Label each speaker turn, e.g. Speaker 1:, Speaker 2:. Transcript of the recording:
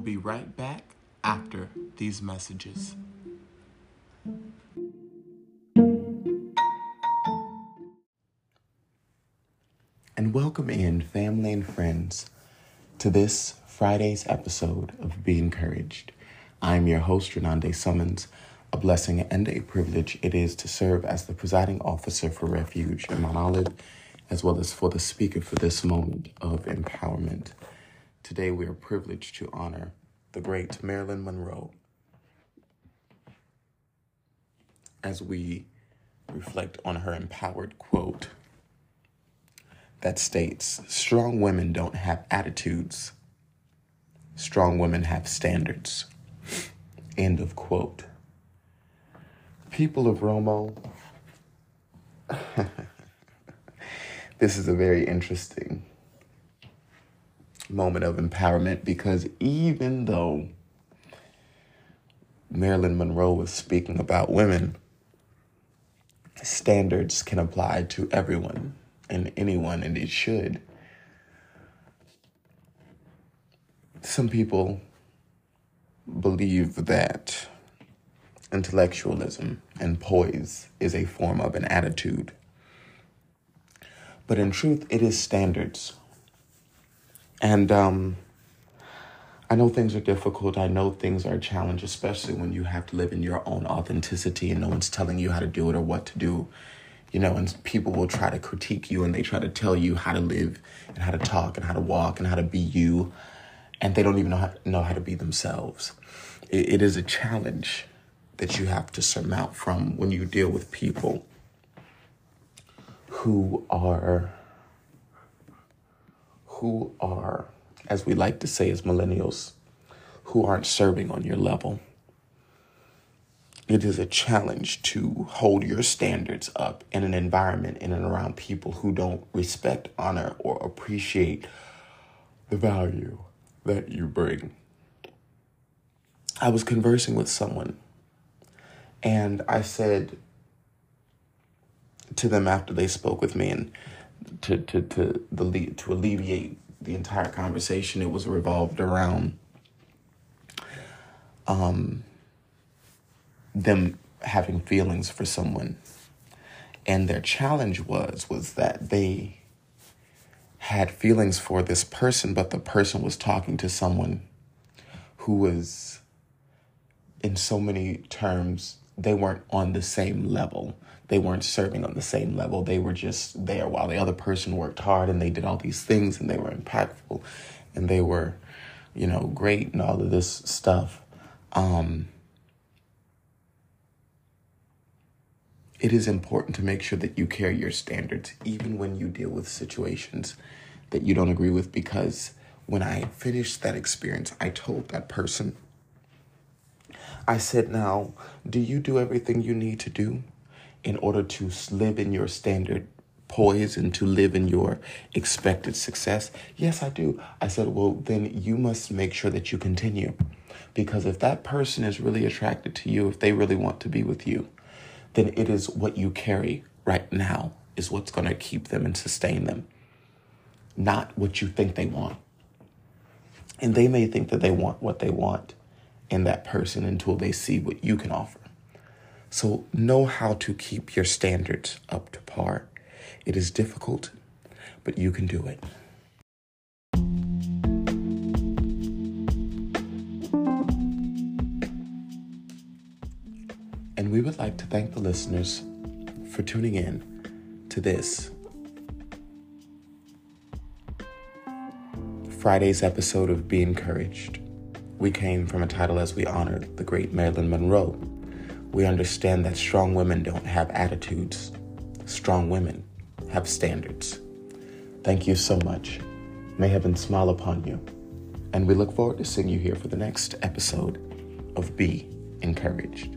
Speaker 1: We'll be right back after these messages. And welcome in, family and friends, to this Friday's episode of Be Encouraged. I'm your host, Renande Summons. A blessing and a privilege it is to serve as the presiding officer for Refuge in Mount Olive, as well as for the speaker for this moment of empowerment. Today, we are privileged to honor the great Marilyn Monroe as we reflect on her empowered quote that states Strong women don't have attitudes, strong women have standards. End of quote. People of Romo, this is a very interesting moment of empowerment because even though Marilyn Monroe was speaking about women, standards can apply to everyone and anyone, and it should. Some people believe that intellectualism and poise is a form of an attitude. But in truth, it is standards. And um, I know things are difficult. I know things are a challenge, especially when you have to live in your own authenticity and no one's telling you how to do it or what to do. You know, and people will try to critique you and they try to tell you how to live and how to talk and how to walk and how to be you. And they don't even know how, know how to be themselves. It, it is a challenge that you have to surmount from when you deal with people who are who are, as we like to say as millennials, who aren't serving on your level. It is a challenge to hold your standards up in an environment in and around people who don't respect, honor, or appreciate the value that you bring. I was conversing with someone and I said to them after they spoke with me, and to to to the to alleviate the entire conversation, it was revolved around um, them having feelings for someone, and their challenge was was that they had feelings for this person, but the person was talking to someone who was, in so many terms, they weren't on the same level they weren't serving on the same level. They were just there while the other person worked hard and they did all these things and they were impactful and they were, you know, great and all of this stuff. Um, it is important to make sure that you carry your standards even when you deal with situations that you don't agree with because when I finished that experience, I told that person, I said, now, do you do everything you need to do? in order to live in your standard poise and to live in your expected success? Yes, I do. I said, well, then you must make sure that you continue. Because if that person is really attracted to you, if they really want to be with you, then it is what you carry right now is what's going to keep them and sustain them, not what you think they want. And they may think that they want what they want in that person until they see what you can offer. So know how to keep your standards up to par. It is difficult, but you can do it. And we would like to thank the listeners for tuning in to this Friday's episode of Be Encouraged. We came from a title as we honored the great Marilyn Monroe. We understand that strong women don't have attitudes, strong women have standards. Thank you so much. May heaven smile upon you. And we look forward to seeing you here for the next episode of Be Encouraged.